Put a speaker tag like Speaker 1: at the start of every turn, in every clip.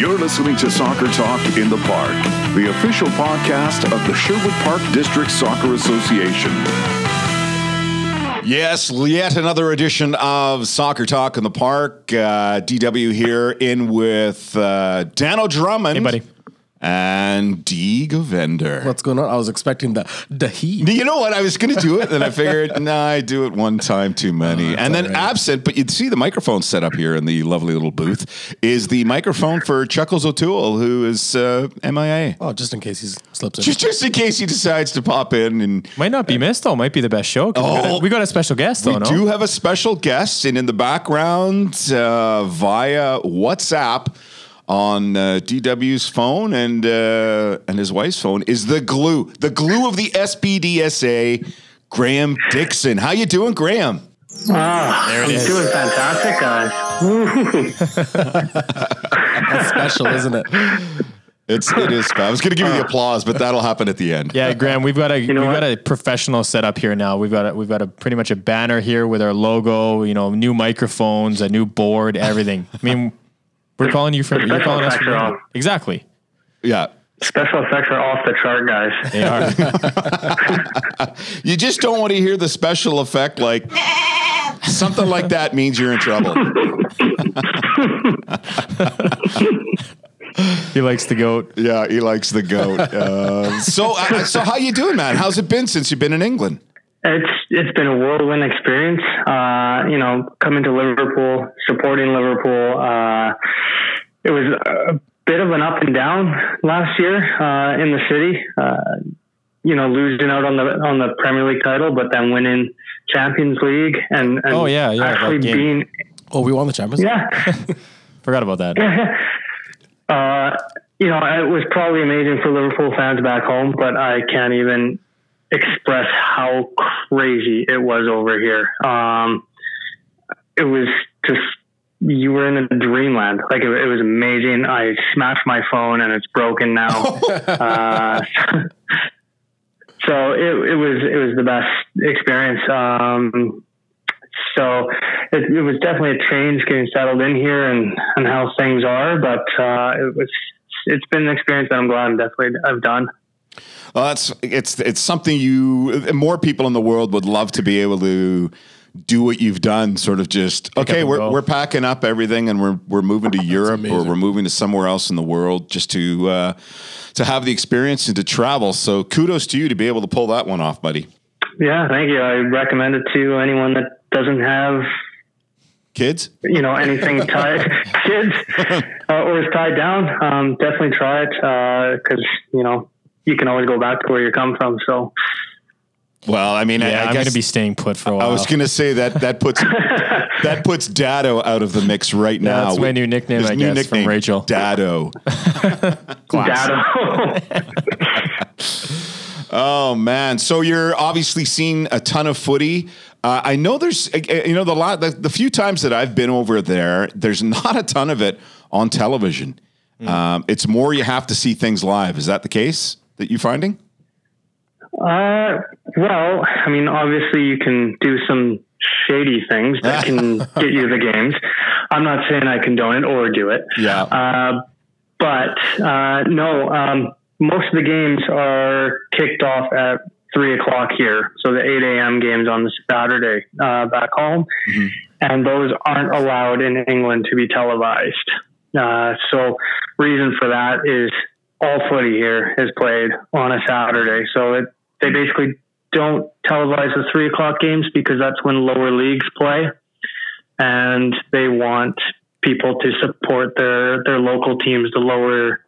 Speaker 1: You're listening to Soccer Talk in the Park, the official podcast of the Sherwood Park District Soccer Association.
Speaker 2: Yes, yet another edition of Soccer Talk in the Park. Uh, DW here in with uh, Dano Drummond.
Speaker 3: Hey, buddy.
Speaker 2: And D. Govender.
Speaker 4: What's going on? I was expecting the the heat.
Speaker 2: You know what? I was going to do it, and I figured, nah, I do it one time too many. and then
Speaker 4: all right.
Speaker 2: absent, but you'd see the microphone set up here in the lovely little booth is the microphone for Chuckles O'Toole, who is uh, MIA.
Speaker 4: Oh, just in case he slips in.
Speaker 2: Just, just in case he decides to pop in and
Speaker 3: Might not be missed though. Might be the best show. 'cause we, got
Speaker 2: Oh.
Speaker 3: a, we got a special guest though.
Speaker 2: We
Speaker 3: no?
Speaker 2: do have a special guest, and in the background, uh, via WhatsApp on uh, DW's phone and uh, and his wife's phone, is the glue, the glue of the SPDSA, Graham Dixon. How you doing, Graham?
Speaker 5: Ah,
Speaker 3: There it
Speaker 5: I'm
Speaker 3: is.
Speaker 5: doing fantastic, guys.
Speaker 4: That's special, isn't it?
Speaker 2: It's it is. I was going to give you the applause, but that'll happen at the end.
Speaker 3: Yeah, Graham, we've got a
Speaker 5: know
Speaker 3: we've
Speaker 5: what?
Speaker 3: got a professional setup here now. We've got a, we've got a pretty much a banner here with our logo. You know, new microphones, a new board, everything. I mean, we're calling you from you're calling us from
Speaker 5: off.
Speaker 3: exactly.
Speaker 2: Yeah.
Speaker 5: Special effects are off the chart, guys.
Speaker 3: They are.
Speaker 2: You just don't want to hear the special effect like something like that means you're in trouble.
Speaker 3: he likes the goat.
Speaker 2: Yeah, he likes the goat. Uh, so, uh, so how you doing, man? How's it been since you've been in England?
Speaker 5: It's it's been a whirlwind experience. Uh, you know, coming to Liverpool, supporting Liverpool. Uh, it was a bit of an up and down last year uh, in the city. Uh, you know, losing out on the on the Premier League title, but then winning Champions League and, and
Speaker 3: Oh, yeah, yeah,
Speaker 5: actually being
Speaker 4: Oh, we won the Champions. League?
Speaker 5: yeah.
Speaker 3: Forgot about that.
Speaker 5: Uh, you know, it was probably amazing for Liverpool fans back home, but I can't even express how crazy it was over here. Um, it was just you were in a dreamland. Like it, it was amazing. I smashed my phone and it's broken now. uh, so it, it was it was the best experience. Um, so it, it was definitely a change getting settled in here and, and how things are, but uh, it was it's been an experience that I'm glad I'm definitely I've done.
Speaker 2: Well, that's it's it's something you more people in the world would love to be able to do what you've done. Sort of just okay, we're
Speaker 3: go.
Speaker 2: we're packing up everything and we're we're moving to Europe or we're moving to somewhere else in the world just to uh, to have the experience and to travel. So kudos to you to be able to pull that one off, buddy.
Speaker 5: Yeah, thank you. I recommend it to anyone that doesn't have
Speaker 2: Kids,
Speaker 5: you know anything tied kids uh, or is tied down. Um, definitely try it because you know you can always go back to where you come from. So
Speaker 2: well, I mean, I-
Speaker 3: Yeah,
Speaker 2: I,
Speaker 3: I'm
Speaker 2: guess
Speaker 3: going to be staying put for a while.
Speaker 2: I was going to say that that puts that puts Dado out of the mix right now.
Speaker 3: that's my new nickname,
Speaker 2: His
Speaker 3: I
Speaker 2: new
Speaker 3: guess, from Rachel.
Speaker 2: Dado.
Speaker 3: Class.
Speaker 5: data.
Speaker 2: Oh man! So you're obviously seeing a ton of footy. Uh, I know there's, uh, uh, you know, the lot, the, the few times that I've been over there, there's not a ton of it on television. Um, it's more you have to see things live. Is that the case that you're finding?
Speaker 5: Uh, well, I mean, obviously you can do some shady things that can get you the games. I'm not saying I condone it or do it.
Speaker 2: Yeah.
Speaker 5: Uh, but uh, no, um, most of the games are kicked off at three o'clock here. So the 8 a.m. games on the Saturday uh, back home. And those aren't allowed in England to be televised. Uh, so reason for that is all footy here is played on a Saturday. So it, they basically don't televise the three o'clock games because that's when lower leagues play. And they want people to support their, their local teams, the lower,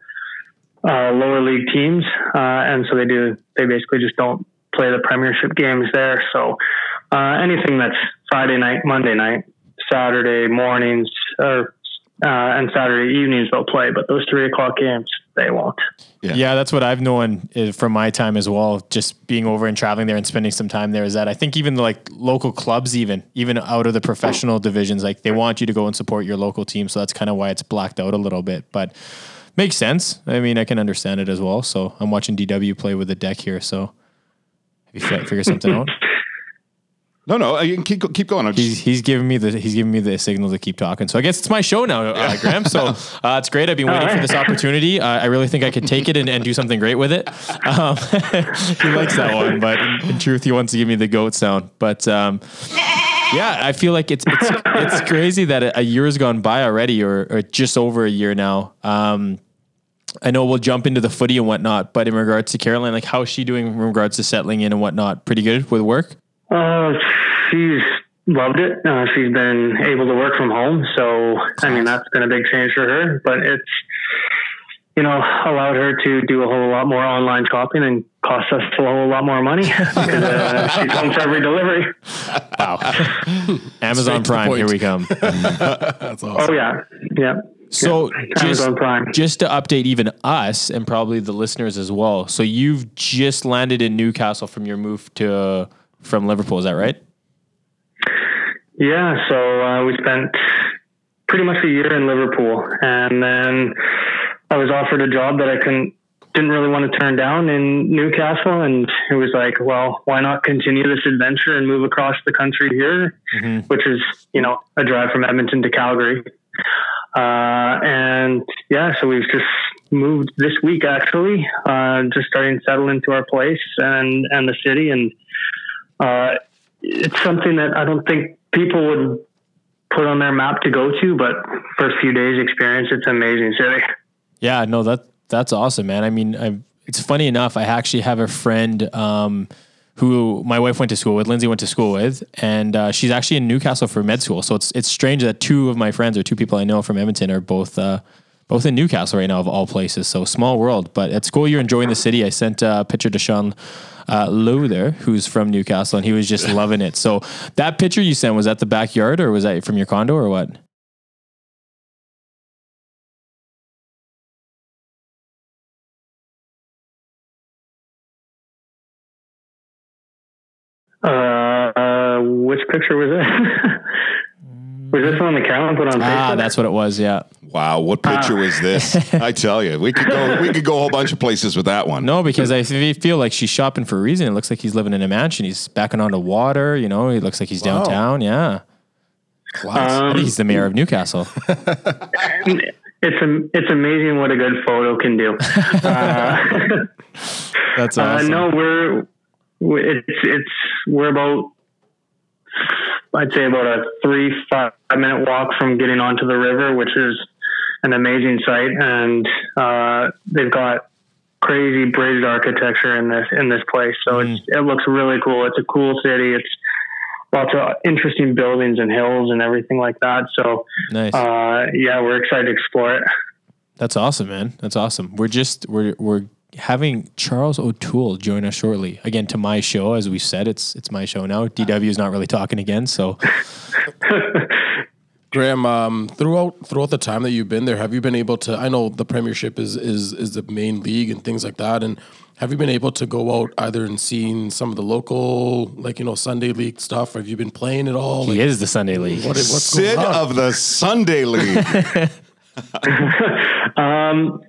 Speaker 5: uh, lower league teams. Uh, and so they do, they basically just don't play the premiership games there. So, uh, anything that's Friday night, Monday night, Saturday mornings, or, uh, and Saturday evenings they'll play, but those three o'clock games, they won't.
Speaker 3: Yeah. that's what I've known uh, from my time as well. Just being over and traveling there and spending some time there is that I think even like local clubs, even even out of the professional divisions, like they want you to go and support your local team. So that's kind of why it's blacked out a little bit, but makes sense. I mean, I can understand it as well. So I'm watching DW play with the deck here. So have you fi- figured something out?
Speaker 2: No, no, you can keep keep going. I'm
Speaker 3: He's, he's giving me the he's giving me the signal to keep talking. So I guess it's my show now, uh, Graham. So uh, it's great. I've been waiting for this opportunity. Uh, I really think I could take it and, and do something great with it. Um, he likes that one, but in, in truth, he wants to give me the goat sound. But um, yeah, I feel like it's it's it's crazy that a, a year has gone by already, or, or just over a year now. Um, I know we'll jump into the footy and whatnot, but in regards to Caroline, like how's she doing in regards to settling in and whatnot? Pretty good with work.
Speaker 5: Uh, she's loved it. Uh, she's been able to work from home, so I mean that's been a big change for her. But it's you know allowed her to do a whole lot more online shopping and cost us a whole lot more money because uh, she's home for every delivery.
Speaker 3: Wow. Amazon
Speaker 4: Straight to the
Speaker 3: Prime, here we come.
Speaker 4: That's awesome.
Speaker 5: Oh yeah, yeah.
Speaker 3: So just,
Speaker 5: Amazon Prime.
Speaker 3: just to update even us and probably the listeners as well. So you've just landed in Newcastle from your move to from Liverpool, is that right?
Speaker 5: Yeah, so uh, we spent pretty much a year in Liverpool, and then I was offered a job that I couldn't, didn't really want to turn down in Newcastle, and it was like, well, why not continue this adventure and move across the country here, which is you know a drive from Edmonton to Calgary, uh, and yeah, so we've just moved this week actually, uh, just starting to settle into our place and and the city and. Uh, it's something that I don't think people would put on their map to go to, but for a few days experience, it's amazing city.
Speaker 3: Yeah, no, that that's awesome, man. I mean, I, it's funny enough. I actually have a friend um, who my wife went to school with, Lindsay went to school with, and uh, she's actually in Newcastle for med school. So it's it's strange that two of my friends or two people I know from Edmonton are both uh, both in Newcastle right now, of all places. So small world, but at school you're enjoying the city. I sent a picture to Sean. Uh, Lowe there, who's from Newcastle, and he was just loving it. So that picture you sent was that the backyard, or was that from your condo, or what?
Speaker 5: Uh, uh, which picture was it? was this one the Carolyn put on Facebook?
Speaker 3: Ah, that's what it was. Yeah.
Speaker 2: wow, what picture was this? I tell you, we could go we could go a whole bunch of places with that one.
Speaker 3: No, because I f- feel like she's shopping for a reason. It looks like he's living in a mansion. He's backing onto water. You know, he looks like he's
Speaker 4: Wow.
Speaker 3: downtown. Yeah,
Speaker 4: Class.
Speaker 3: I think he's the mayor of Newcastle.
Speaker 5: it's am- it's amazing what a good photo can do. Uh,
Speaker 3: That's
Speaker 5: Uh,
Speaker 3: awesome.
Speaker 5: no, we're we- it's it's we're about I'd say about a three five minute walk from getting onto the river, which is an amazing site, and uh, they've got crazy bridge architecture in this in this place. So it's it looks really cool. It's a cool city. It's lots of interesting buildings and hills and everything like that. So
Speaker 3: nice.
Speaker 5: uh, yeah, we're excited to explore it.
Speaker 3: That's awesome, man. That's awesome. We're just we're we're having Charles O'Toole join us shortly. Again to my show, as we said, it's it's my show now. DW is not really talking again, so
Speaker 4: Graham, um, throughout throughout the time that you've been there, have you been able to? I know the Premiership is is is the main league and things like that, and have you been able to go out either and seen some of the local, like you know, Sunday league stuff? Have you been playing at all?
Speaker 3: he
Speaker 4: Like,
Speaker 3: is the Sunday League.
Speaker 4: what is, what's
Speaker 2: Sid
Speaker 4: going on?
Speaker 2: of the Sunday League.
Speaker 5: Um,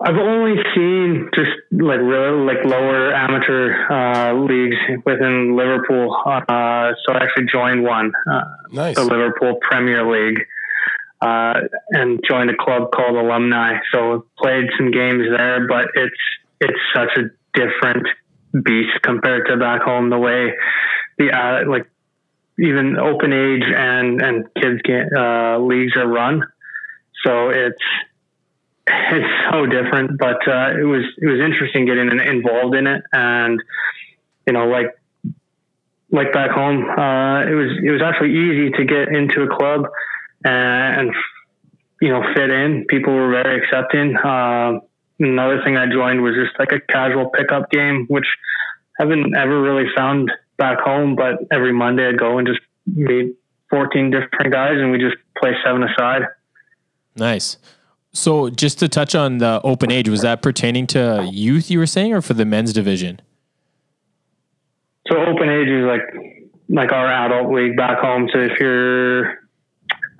Speaker 5: I've only seen just like real, like lower amateur uh, leagues within Liverpool. Uh, so I actually joined one, uh,
Speaker 4: nice.
Speaker 5: the Liverpool Premier League, uh, and joined a club called Alumni. So played some games there, but it's it's such a different beast compared to back home. The way the uh, like even open age and and kids ga- uh, leagues are run. So it's it's so different, but uh, it was it was interesting getting involved in it, and you know, like like back home, uh, it was it was actually easy to get into a club and, you know fit in. People were very accepting. Uh, another thing I joined was just like a casual pickup game, which I haven't ever really found back home. But every Monday I'd go and just meet 14 different guys, and we just play seven aside.
Speaker 3: Nice. So just to touch on the open age, was that pertaining to youth you were saying, or for the men's division?
Speaker 5: So open age is like like our adult league back home. So if you're,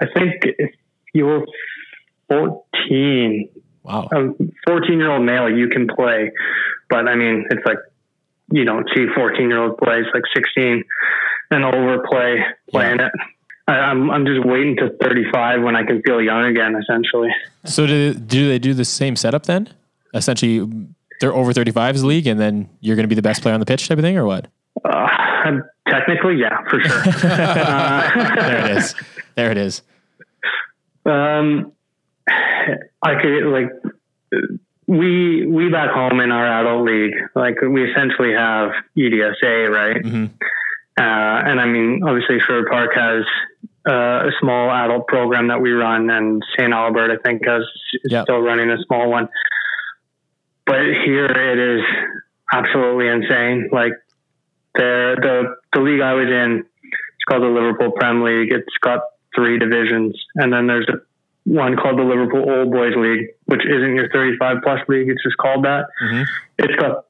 Speaker 5: I think if you're 14,
Speaker 3: Wow.
Speaker 5: a 14 year old male, you can play. But I mean, it's like you don't see 14 year old play. It's like 16. an overplay playing it. I, I'm I'm just waiting to 35 when I can feel young again. Essentially,
Speaker 3: So do, do they do the same setup then? Essentially, they're over 35s league, and then you're going to be the best player on the pitch type of thing, or what?
Speaker 5: uh, technically, yeah, for sure.
Speaker 3: There it is. There it is.
Speaker 5: Um, I could like we we back home in our adult league, like we essentially have EDSA, right?
Speaker 3: Mhm.
Speaker 5: Uh, and I mean, obviously, Sherwood Park has uh, a small adult program that we run, and St. Albert, I think, has is
Speaker 3: Yep.
Speaker 5: still running a small one. But here it is absolutely insane. Like the the the league I was in, it's called the Liverpool Prem League. It's got three divisions, and then there's a, one called the Liverpool Old Boys League, which isn't your 35 plus league. It's just called that.
Speaker 3: Mhm.
Speaker 5: It's got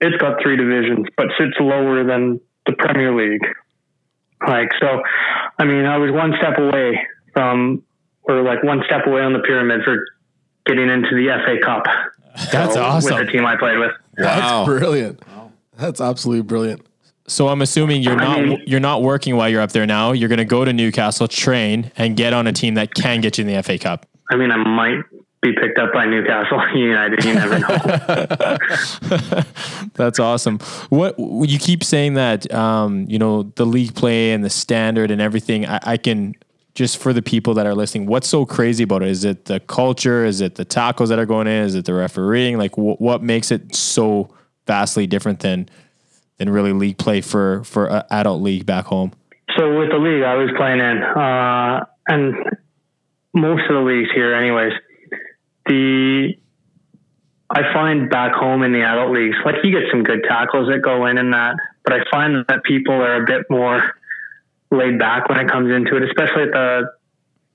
Speaker 5: it's got three divisions, but sits lower than the Premier League. Like so, I mean, I was one step away from, or like one step away on the pyramid for getting into the FA Cup.
Speaker 3: That's
Speaker 5: So,
Speaker 3: awesome.
Speaker 5: With the team I played with.
Speaker 2: Wow.
Speaker 4: That's brilliant. That's absolutely brilliant.
Speaker 3: So I'm assuming you're
Speaker 5: I
Speaker 3: not
Speaker 5: mean-
Speaker 3: you're not working while you're up there now. You're going to go to Newcastle, train, and get on a team that can get you in the FA Cup.
Speaker 5: I mean, I might be picked up by Newcastle United. You never know.
Speaker 3: That's awesome. What you keep saying that um, you know the league play and the standard and everything. I, I can just for the people that are listening. What's so crazy about it? Is it the culture? Is it the tacos that are going in? Is it the refereeing? Like wh- what makes it so vastly different than than really league play for for a adult league back home?
Speaker 5: So with the league I was playing in, uh, and most of the leagues here, anyways, the I find back home in the adult leagues, like you get some good tackles that go in and that, but I find that people are a bit more laid back when it comes into it, especially at the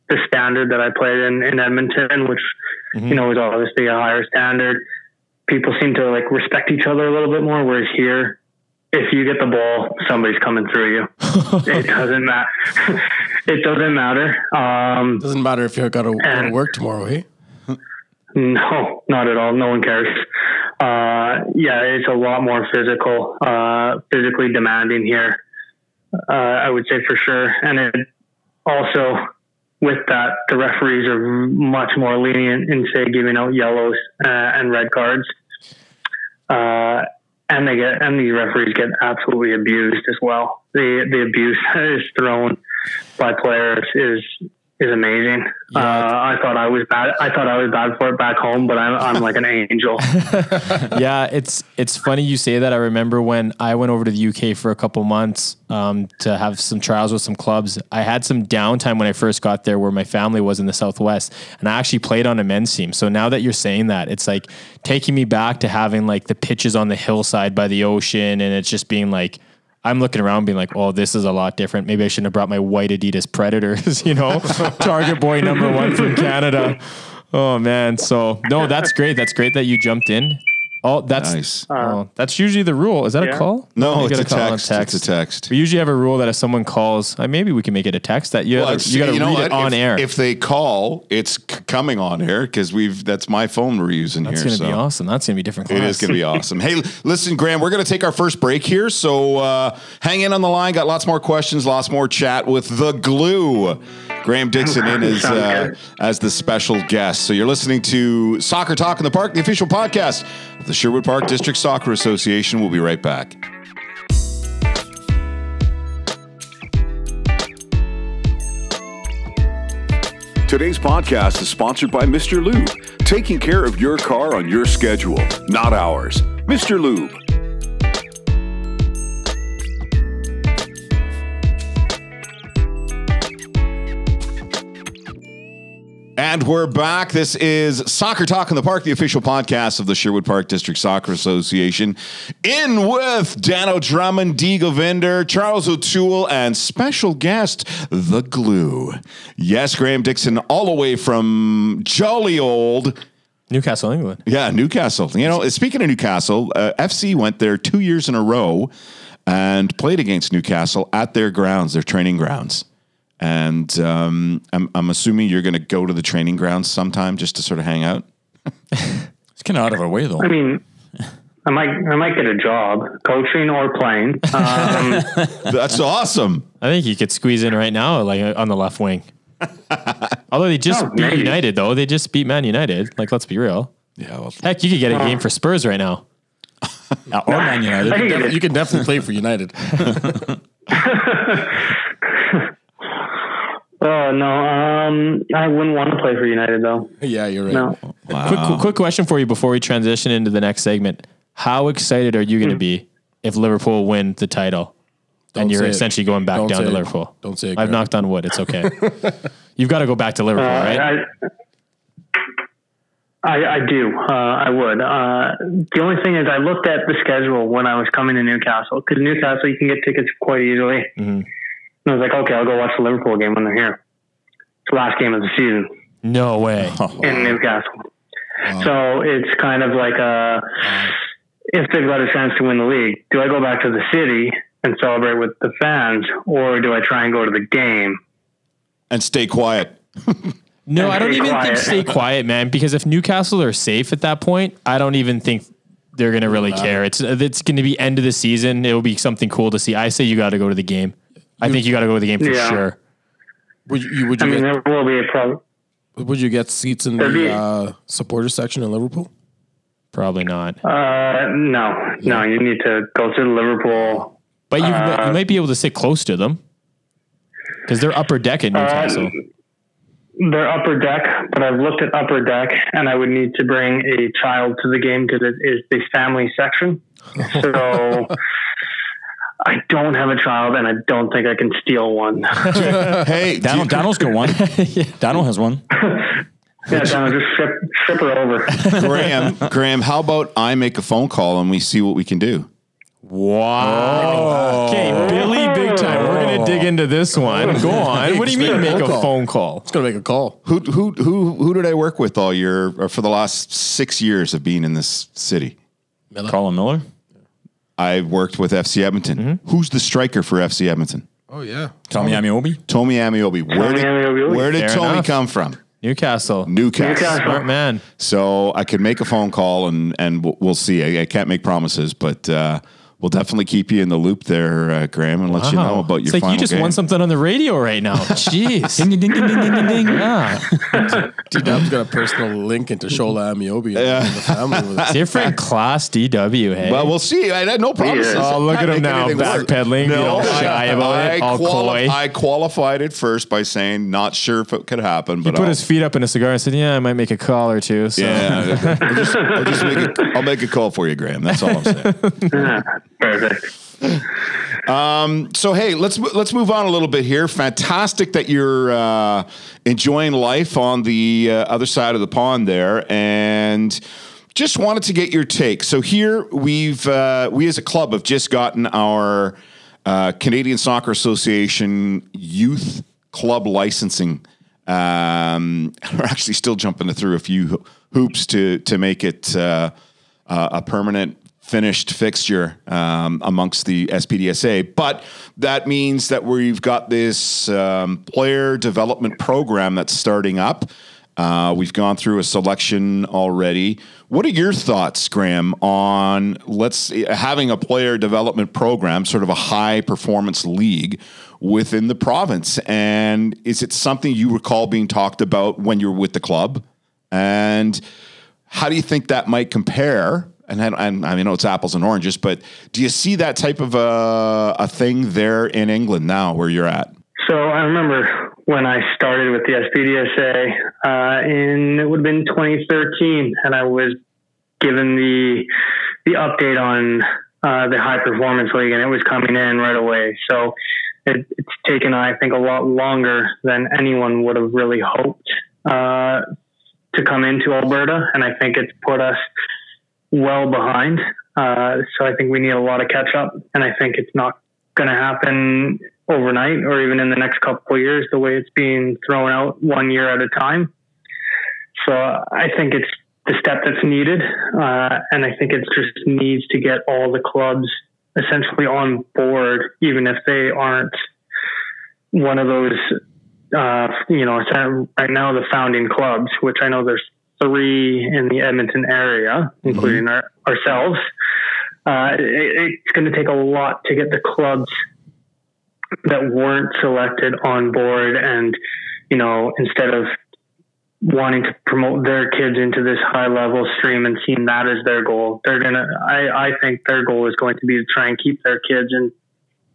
Speaker 5: the standard that I played in in Edmonton, which you know was obviously a higher standard. People seem to like respect each other a little bit more, whereas here, if you get the ball, somebody's coming through you. it doesn't matter. it doesn't matter. Um,
Speaker 4: Doesn't matter if you got to go to work tomorrow, hey?
Speaker 5: No, not at all. No one cares. Uh, yeah, it's a lot more physical, uh, physically demanding here. Uh, I would say for sure. And it also, with that, the referees are much more lenient in say giving out yellows uh, and red cards. Uh, and they get and these referees get absolutely abused as well. The the abuse that is thrown by players is is amazing. Uh, I thought I was bad. I thought I was bad for it back home, but I'm I'm like an angel.
Speaker 3: yeah, it's it's funny you say that. I remember when I went over to the UK for a couple months um, to have some trials with some clubs. I had some downtime when I first got there, where my family was in the southwest, and I actually played on a men's team. So now that you're saying that, it's like taking me back to having like the pitches on the hillside by the ocean, and it's just being like. I'm looking around being like, oh, this is a lot different. Maybe I shouldn't have brought my white Adidas Predators, you know, Target Boy number one from Canada. Oh, man. So, no, that's great. That's great that you jumped in. Oh, that's
Speaker 2: Nice.
Speaker 3: oh, that's usually the rule. Is that a call?
Speaker 2: No,
Speaker 3: You
Speaker 2: it's a
Speaker 3: gotta call on
Speaker 2: text. It's a text.
Speaker 3: We usually have a rule that if someone calls, uh, maybe we can make it a text that you
Speaker 2: Well,
Speaker 3: gotta, you got to
Speaker 2: know
Speaker 3: read it on
Speaker 2: if,
Speaker 3: air.
Speaker 2: If they call, it's c- coming on air because we've that's my phone we're using
Speaker 3: that's
Speaker 2: here.
Speaker 3: gonna be awesome. That's gonna be different.
Speaker 2: It
Speaker 3: Class.
Speaker 2: is going to be awesome. Hey, listen, Graham, we're going to take our first break here. So uh, hang in on the line. Got lots more questions, lots more chat with the glue. Graham Dixon in as, uh, as the special guest. So you're listening to Soccer Talk in the Park, the official podcast of the Sherwood Park District Soccer Association. We'll be right back.
Speaker 1: Today's podcast is sponsored by Mr. Lube, taking care of your car on your schedule, not ours. Mr. Lube.
Speaker 2: And we're back. This is Soccer Talk in the Park, the official podcast of the Sherwood Park District Soccer Association. In with Dano Drummond, Dee Govender, Charles O'Toole, and special guest, The Glue. Yes, Graham Dixon, all the way from jolly old,
Speaker 3: Newcastle, England.
Speaker 2: yeah, Newcastle. You know, speaking of Newcastle, uh, FC went there two years in a row and played against Newcastle at their grounds, their training grounds. And um, I'm, I'm assuming you're going to go to the training grounds sometime just to sort of hang out.
Speaker 6: It's kind of out of our way, though.
Speaker 5: I mean, I might I might get a job coaching or playing. Um,
Speaker 2: That's awesome.
Speaker 3: I think you could squeeze in right now, like uh, on the left wing. Although they just
Speaker 5: Oh,
Speaker 3: beat
Speaker 5: maybe.
Speaker 3: United, though they just beat Man United. Like, let's be real.
Speaker 6: Yeah, well,
Speaker 3: Heck, you could get a game for Spurs right now.
Speaker 6: uh, or Man
Speaker 5: I
Speaker 6: United.
Speaker 5: think it
Speaker 4: You can definitely play for United.
Speaker 5: Oh no, um, I wouldn't want to play for United though.
Speaker 4: yeah, you're right.
Speaker 5: No,
Speaker 3: Quick, quick question for you before we transition into the next segment. How excited are you going to be if Liverpool win the title
Speaker 4: Don't
Speaker 3: and you're
Speaker 4: say it.
Speaker 3: essentially going back
Speaker 4: Don't
Speaker 3: down to
Speaker 4: it.
Speaker 3: Liverpool?
Speaker 4: Don't say it,
Speaker 3: I've
Speaker 4: Graham.
Speaker 3: knocked on wood. It's okay. You've got to go back to Liverpool,
Speaker 5: uh,
Speaker 3: right?
Speaker 5: I, I, I do. Uh, I would. Uh, the only thing is, I looked at the schedule when I was coming to Newcastle because Newcastle you can get tickets quite easily.
Speaker 3: Mm-hmm.
Speaker 5: And I was like, okay, I'll go watch the Liverpool game when they're here. It's the last game of the season.
Speaker 3: no way. Oh.
Speaker 5: in Newcastle. So it's kind of like a if they've got a chance to win the league, do I go back to the city and celebrate with the fans, or do I try and go to the game?
Speaker 2: And stay quiet.
Speaker 3: No, I don't
Speaker 5: stay
Speaker 3: even think
Speaker 5: quiet.
Speaker 3: stay quiet, man. Because if Newcastle are safe at that point, I don't even think they're going to really care. It's it's going to be end of the season. It will be something cool to see. I say you got to go to the game. I think you got to go to the game for
Speaker 5: Yeah.
Speaker 3: sure.
Speaker 4: Would you, you
Speaker 5: I mean,
Speaker 4: get
Speaker 5: there will be a problem.
Speaker 4: would you get seats in
Speaker 5: There'd be-
Speaker 4: the uh, supporter section in Liverpool?
Speaker 3: Probably not.
Speaker 5: Uh, no, no, you need to go to Liverpool.
Speaker 3: But you,
Speaker 5: Uh,
Speaker 3: you might be able to sit close to them because they're upper deck at Newcastle.
Speaker 5: They're upper deck, but I've looked at upper deck, and I would need to bring a child to the game because it is the family section. So. I don't have a child, and I don't think I can steal one.
Speaker 2: Hey, Donald,
Speaker 6: Daniel,
Speaker 2: you-
Speaker 6: Daniel's got one. Donald has one.
Speaker 5: Yeah, Donald, just ship, ship her over.
Speaker 2: Graham, Graham, how about I make a phone call and we see what we can do?
Speaker 3: Wow. Okay, Billy, big time. We're gonna dig into this one. Go on. What do you mean make a phone call?
Speaker 4: It's gonna make a call.
Speaker 2: Who who who who did I work with all year or for the last six years of being in this city? Miller.
Speaker 6: Colin Miller.
Speaker 2: I worked with FC Edmonton. Who's the striker for FC Edmonton?
Speaker 4: Oh yeah.
Speaker 6: Tommy Ameobi.
Speaker 2: Tommy Ameobi. Where did,
Speaker 5: Ameobi.
Speaker 2: where did
Speaker 3: Fair
Speaker 2: Tommy
Speaker 3: enough.
Speaker 2: come from?
Speaker 3: Newcastle.
Speaker 2: Newcastle.
Speaker 5: Newcastle.
Speaker 3: Smart man.
Speaker 2: So I could make a phone call and and we'll, we'll see. I, I can't make promises, but uh, we'll definitely keep you in the loop there, uh, Graham, and let you know about your
Speaker 3: it's like
Speaker 2: final
Speaker 3: you just
Speaker 2: game.
Speaker 3: won something on the radio right now. Jeez.
Speaker 6: Ding, ding, ding, ding, ding, ding, ding.
Speaker 3: yeah.
Speaker 4: D Dub's got a personal link into Shola Ameobi
Speaker 2: Yeah.
Speaker 4: and the family
Speaker 3: Different class DW, hey?
Speaker 2: Well, we'll see. I had no promises.
Speaker 5: is.
Speaker 3: Oh, look at him now,
Speaker 2: anything work.
Speaker 3: backpedaling, you know, shy about it, all coy.
Speaker 2: I qualified it first by saying not sure if it could happen,
Speaker 3: he
Speaker 2: but
Speaker 3: put
Speaker 2: I'll,
Speaker 3: his feet up in a cigar and said, "Yeah, I might make a call or two. So.
Speaker 2: yeah, I'll just, I'll just make a, I'll make a call for you, Graham. That's all I'm saying.
Speaker 5: Perfect.
Speaker 2: So hey, let's let's move on a little bit here. Fantastic that you're uh, enjoying life on the uh, other side of the pond there, and just wanted to get your take. So here we've uh, we as a club have just gotten our uh, Canadian Soccer Association youth club licensing. Um, we're actually still jumping through a few hoops to to make it uh, uh, a permanent finished fixture um, amongst the SPDSA. But that means that we've got this um, player development program that's starting up. Uh, we've gone through a selection already. What are your thoughts, Graham, on let's having a player development program, sort of a high performance league within the province? And is it something you recall being talked about when you were with the club? And how do you think that might compare? And, I- and I know it's apples and oranges, but do you see that type of a, a thing there in England now where you're at?
Speaker 5: So I remember when I started with the SPDSA uh, in it would have been 2013, and I was given the the update on uh, the high performance league, and it was coming in right away. So it, it's taken, I think, a lot longer than anyone would have really hoped uh, to come into Alberta, and I think it's put us well behind. Uh, so I think we need a lot of catch up, and I think it's not going to happen overnight or even in the next couple of years the way it's being thrown out one year at a time. So I think it's the step that's needed, uh, and I think it just needs to get all the clubs essentially on board, even if they aren't one of those. Uh, you know, right now the founding clubs, which I know there's three in the Edmonton area, including our, ourselves. uh, it, it's going to take a lot to get the clubs that weren't selected on board, and you know, instead of wanting to promote their kids into this high level stream and seeing that as their goal, they're gonna. I I think their goal is going to be to try and keep their kids and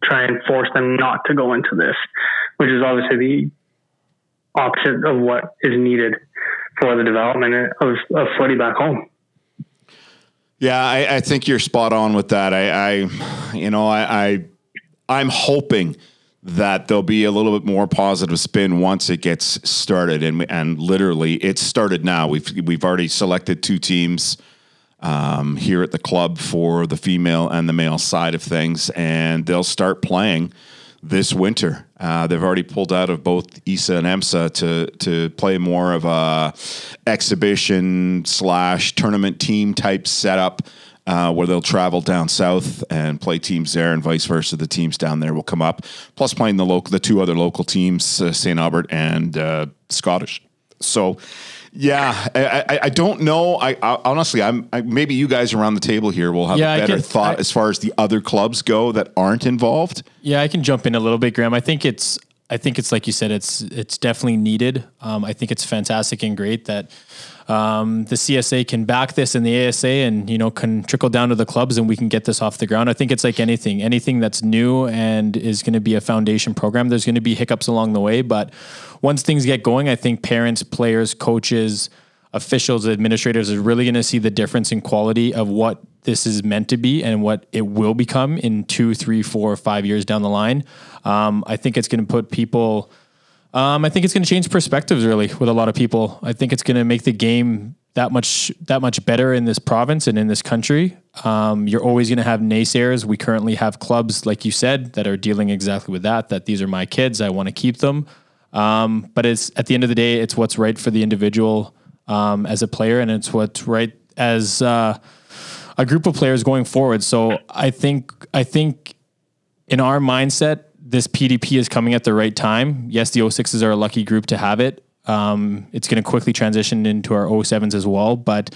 Speaker 5: try and force them not to go into this, which is obviously the opposite of what is needed for the development of, of footy back home.
Speaker 2: Yeah, I, I think you're spot on with that. I, I you know, I, I, I'm hoping that there'll be a little bit more positive spin once it gets started, and and literally it's started now. We've we've already selected two teams um, here at the club for the female and the male side of things, and they'll start playing this winter. Uh, they've already pulled out of both ISA and EMSA to to play more of a exhibition slash tournament team type setup. Uh, where they'll travel down south and play teams there, and vice versa. The teams down there will come up, plus playing the local, the two other local teams, uh, St. Albert and uh, Scottish. So, yeah, I, I, I don't know. I, I honestly, I'm I, maybe you guys around the table here will have
Speaker 3: Yeah,
Speaker 2: a better
Speaker 3: can-
Speaker 2: thought as far as the other clubs go that aren't involved.
Speaker 3: Yeah, I can jump in a little bit, Graham. I think it's I think it's like you said, it's it's definitely needed. Um, I think it's fantastic and great that um, the CSA can back this in the ASA and you know can trickle down to the clubs and we can get this off the ground. I think it's like anything, anything that's new and is going to be a foundation program. There's going to be hiccups along the way, but once things get going, I think parents, players, coaches, officials, administrators are really going to see the difference in quality of what this is meant to be and what it will become in two, three, four, five years down the line. Um, I think it's going to put people. Um, I think it's going to change perspectives really with a lot of people. I think it's going to make the game that much that much better in this province and in this country. Um, you're always going to have naysayers. We currently have clubs, like you said, that are dealing exactly with that. That these are my kids. I want to keep them. Um, but it's at the end of the day, it's what's right for the individual um, as a player, and it's what's right as uh, a group of players going forward. So I think I think in our mindset, this PDP is coming at the right time. Yes, the 06s are a lucky group to have it. Um, it's going to quickly transition into our 07s as well, but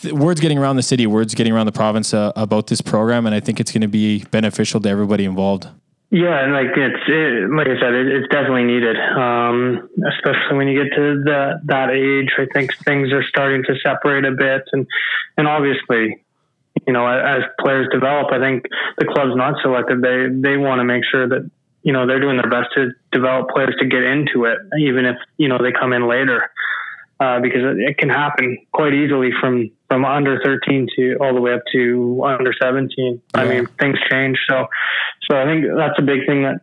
Speaker 3: th- word's getting around the city, word's getting around the province uh, about this program, and I think it's going to be beneficial to everybody involved.
Speaker 5: Yeah, and like it's it, like I said, it, it's definitely needed, um, especially when you get to the, that age. I think things are starting to separate a bit, and and obviously, you know, as players develop, I think the clubs not selected they they want to make sure that you know they're doing their best to develop players to get into it, even if you know they come in later, uh, because it, it can happen quite easily from from under 13 to all the way up to under 17. I mean, things change, so so I think that's a big thing that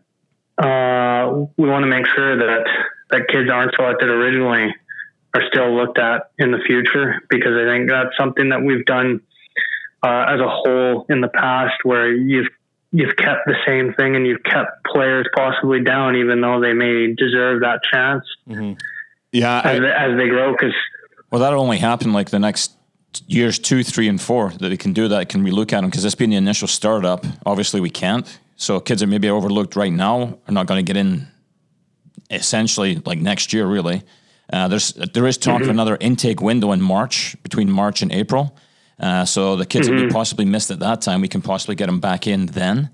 Speaker 5: uh, we want to make sure that that kids aren't selected originally are still looked at in the future because I think that's something that we've done uh, as a whole in the past where you've you've kept the same thing and you've kept players possibly down even though they may deserve that chance
Speaker 2: Yeah,
Speaker 5: as,
Speaker 2: I-
Speaker 5: they, as they grow because
Speaker 6: Well, that'll only happen like the next years two, three, and four that they can do that. Can we look at them because this being the initial startup? Obviously, we can't. So kids that maybe overlooked right now are not going to get in. Essentially, like next year, really. Uh, there's there is talk of another intake window in March between March and April. Uh, so the kids that we possibly missed at that time, we can possibly get them back in then.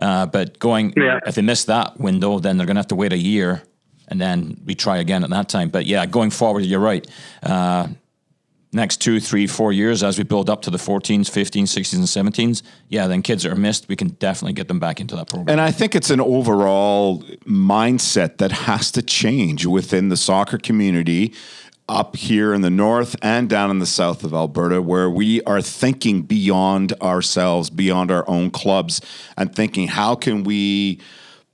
Speaker 6: Uh, but going
Speaker 5: Yeah.
Speaker 6: if they miss that window, then they're going to have to wait a year and then we try again at that time. But yeah, going forward, you're right. Uh, next two, three, four years as we build up to the 14s, 15s, 16s, and 17s, yeah, then kids that are missed, we can definitely get them back into that program.
Speaker 2: And I think it's an overall mindset that has to change within the soccer community up here in the north and down in the south of Alberta, where we are thinking beyond ourselves, beyond our own clubs, and thinking how can we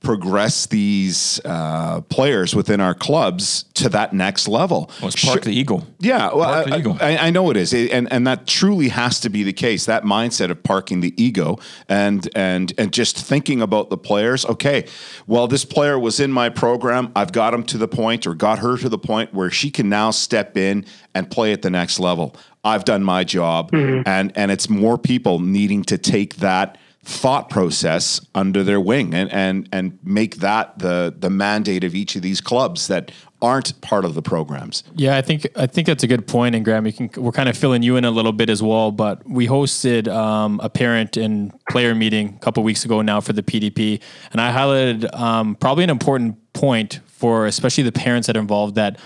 Speaker 2: progress these uh, players within our clubs to that next level.
Speaker 6: well, it's park
Speaker 2: Sh-
Speaker 6: the ego.
Speaker 2: yeah, well,
Speaker 6: Park the
Speaker 2: I,
Speaker 6: ego.
Speaker 2: I, I know it is, It- and and that truly has to be the case. That mindset of parking the ego and and and just thinking about the players. Okay, well, this player was in my program. I've got him to the point, or got her to the point where she can now step in and play at the next level. I've done my job, and and it's more people needing to take that thought process under their wing and and and make that the the mandate of each of these clubs that aren't part of the programs.
Speaker 3: Yeah, I think I think that's a good point, and Graham, you can, we're kind of filling you in a little bit as well. But we hosted um, a parent and player meeting a couple weeks ago now for the PDP, and I highlighted um, probably an important point for especially the parents that are involved. That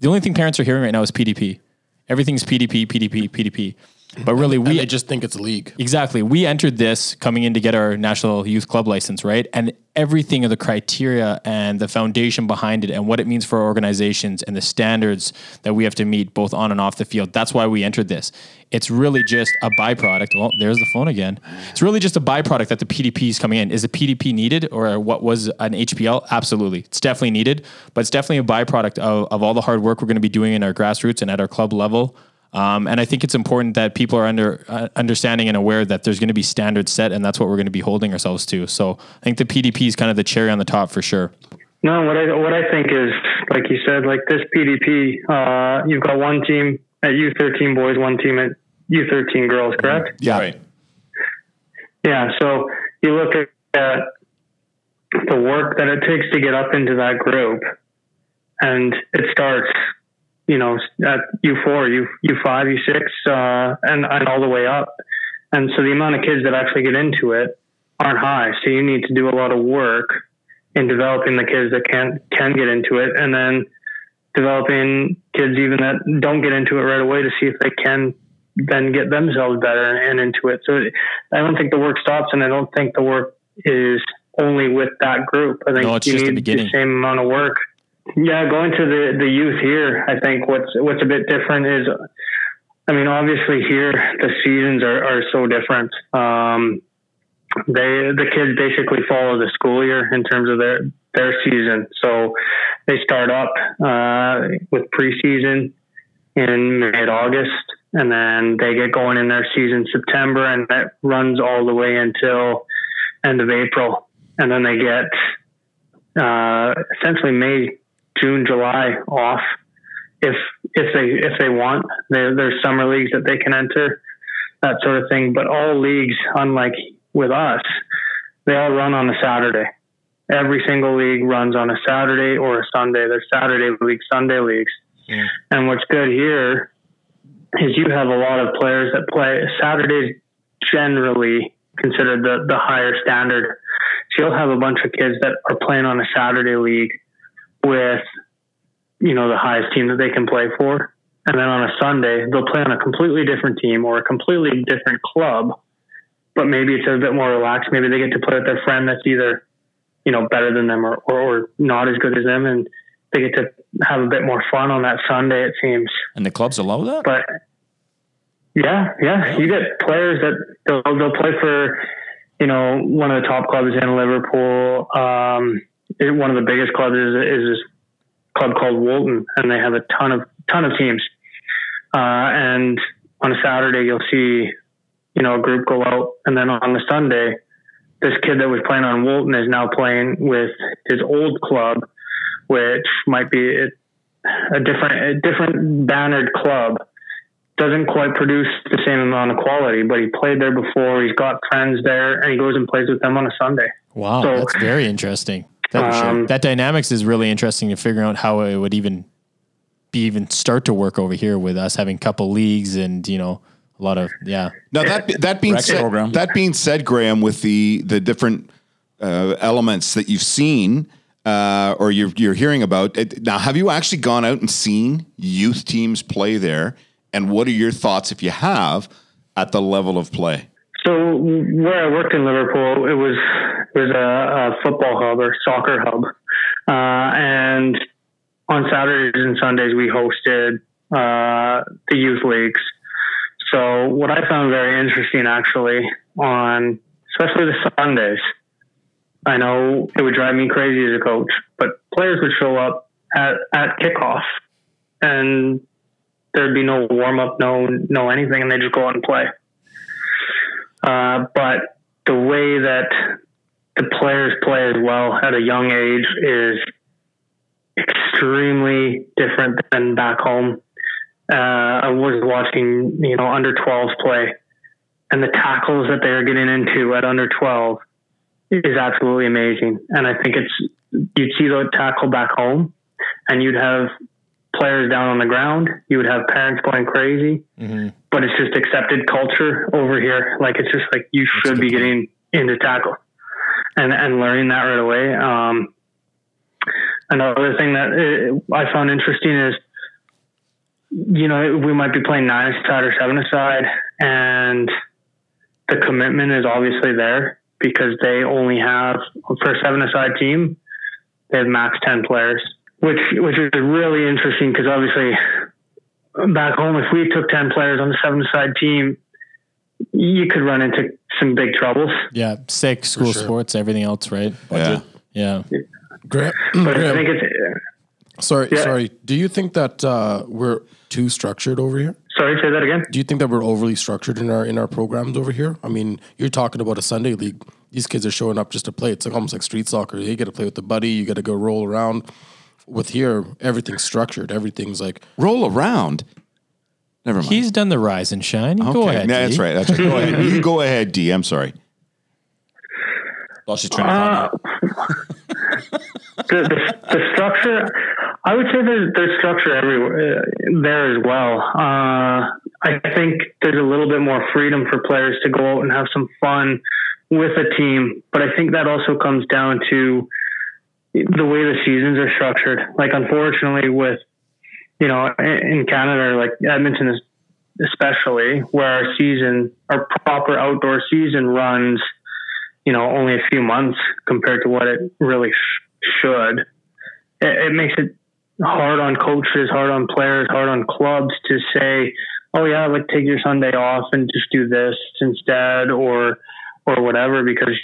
Speaker 3: the only thing parents are hearing right now is PDP. Everything's PDP, PDP, PDP. But really, we
Speaker 4: they just think it's a league.
Speaker 3: Exactly. We entered this coming in to get our national youth club license, right? And everything of the criteria and the foundation behind it and what it means for our organizations and the standards that we have to meet both on and off the field. That's why we entered this. It's really just a byproduct. Well, there's the phone again. It's really just a byproduct that the PDP is coming in. Is the PDP needed or what was an HPL? Absolutely. It's definitely needed, but it's definitely a byproduct of, of all the hard work we're going to be doing in our grassroots and at our club level. Um, and I think it's important that people are under uh, understanding and aware that there's going to be standards set, and that's what we're going to be holding ourselves to. So I think the PDP is kind of the cherry on the top for sure.
Speaker 5: No, what I what I think is like you said, like this PDP, uh, you've got one team at U13 boys, one team at U13 girls, correct?
Speaker 2: Yeah.
Speaker 6: Right.
Speaker 5: Yeah. So you look at the work that it takes to get up into that group, and it starts, you know, at U4, U U5, U6, uh, and and all the way up. And so the amount of kids that actually get into it aren't high. So you need to do a lot of work in developing the kids that can can get into it, and then developing kids even that don't get into it right away to see if they can then get themselves better and, into it. So I don't think the work stops, and I don't think the work is only with that group. I think
Speaker 3: No, it's
Speaker 5: you
Speaker 3: just the
Speaker 5: need
Speaker 3: beginning.
Speaker 5: same amount of work. Yeah, going to the the youth here, I think what's what's a bit different is, I mean, obviously here the seasons are, are so different. Um, they the kids basically follow the school year in terms of their their season. So they start up uh, with preseason in mid August, and then they get going in their season September, and that runs all the way until end of April, and then they get uh, essentially May, June, July off if if they if they want. There, there's summer leagues that they can enter, that sort of thing. But all leagues, unlike with us, they all run on a Saturday. Every single league runs on a Saturday or a Sunday. There's Saturday leagues, Sunday leagues. And what's good here is you have a lot of players that play Saturdays generally considered the, the higher standard. So you'll have a bunch of kids that are playing on a Saturday league with, you know, the highest team that they can play for. And then on a Sunday, they'll play on a completely different team or a completely different club, but maybe it's a bit more relaxed. Maybe they get to play with their friend that's either, you know, better than them or, or, or not as good as them. And they get to have a bit more fun on that Sunday, it seems.
Speaker 6: And the clubs allow that?
Speaker 5: But yeah, yeah, you get players that they'll, they'll play for, you know, one of the top clubs in Liverpool. Um, it- one of the biggest clubs is, is this club called Woolton, and they have a ton of ton of teams. Uh, and on a Saturday, you'll see, you know, a group go out, and then on the Sunday, this kid that was playing on Woolton is now playing with his old club, which might be a, a different a different bannered club doesn't quite produce the same amount of quality, but he played there before. He's got friends there, and he goes and plays with them on a Sunday.
Speaker 3: Wow,
Speaker 5: So-
Speaker 3: that's very interesting. That,
Speaker 5: Um,
Speaker 3: that dynamics is really interesting to figure out how it would even be even start to work over here with us having couple leagues and you know a lot of yeah.
Speaker 2: Now that that being said,
Speaker 6: program.
Speaker 2: that being said, Graham, with the the different uh, elements that you've seen uh, or you're you're hearing about, it, now have you actually gone out and seen youth teams play there? And what are your thoughts, if you have, at the level of play?
Speaker 5: So where I worked in Liverpool, it was was a, a football hub or soccer hub, uh, and on Saturdays and Sundays we hosted uh, the youth leagues. So what I found very interesting, actually, on especially the Sundays, I know it would drive me crazy as a coach, but players would show up at, at kickoff, and there'd be no warm up, no no anything, and they just go out and play. Uh, but the way that the players play as well at a young age is extremely different than back home. Uh, I was watching, you know, under 12s play, and the tackles that they're getting into at under 12 is absolutely amazing. And I think it's, you'd see the tackle back home and you'd have players down on the ground. You would have parents going crazy, but it's just accepted culture over here. Like it's just like you should be getting into tackle and, and learning that right away. Um, another thing that I found interesting is, you know, we might be playing nine aside or seven aside and the commitment is obviously there because they only have for a seven aside team, they have max 10 players, which, which is really interesting because obviously back home, if we took 10 players on the seven aside team, you could run into some big troubles.
Speaker 3: Yeah, sick school
Speaker 4: sure.
Speaker 3: sports, everything else, right?
Speaker 2: Yeah.
Speaker 3: Yeah.
Speaker 4: Graham,
Speaker 5: But I think it's,
Speaker 4: sorry,
Speaker 5: Yeah.
Speaker 4: sorry. Do you think that uh, we're too structured over here?
Speaker 5: sorry, say that again.
Speaker 4: Do you think that we're overly structured in our in our programs over here? I mean, you're talking about a Sunday league. These kids are showing up just to play. It's like almost like street soccer. You got to play with the buddy. You got to go roll around. With here, everything's structured. Everything's like
Speaker 2: Roll around. Never mind.
Speaker 3: He's done the rise and shine. You
Speaker 2: okay.
Speaker 3: Go ahead.
Speaker 2: No, that's
Speaker 3: D.
Speaker 2: right. That's right. Go ahead. You go ahead, D. I'm sorry.
Speaker 6: Well, she's trying to find
Speaker 5: Uh,
Speaker 6: out.
Speaker 5: the, the, the structure, I would say there's, there's structure everywhere uh, there as well. Uh, I think there's a little bit more freedom for players to go out and have some fun with a team, but I think that also comes down to the way the seasons are structured. Like, unfortunately, with you know, in Canada, like Edmonton is especially, where our season, our proper outdoor season runs, you know, only a few months compared to what it really sh- should. It, it makes it hard on coaches, hard on players, hard on clubs to say, "Oh yeah, like take your Sunday off and just do this instead," or or whatever, because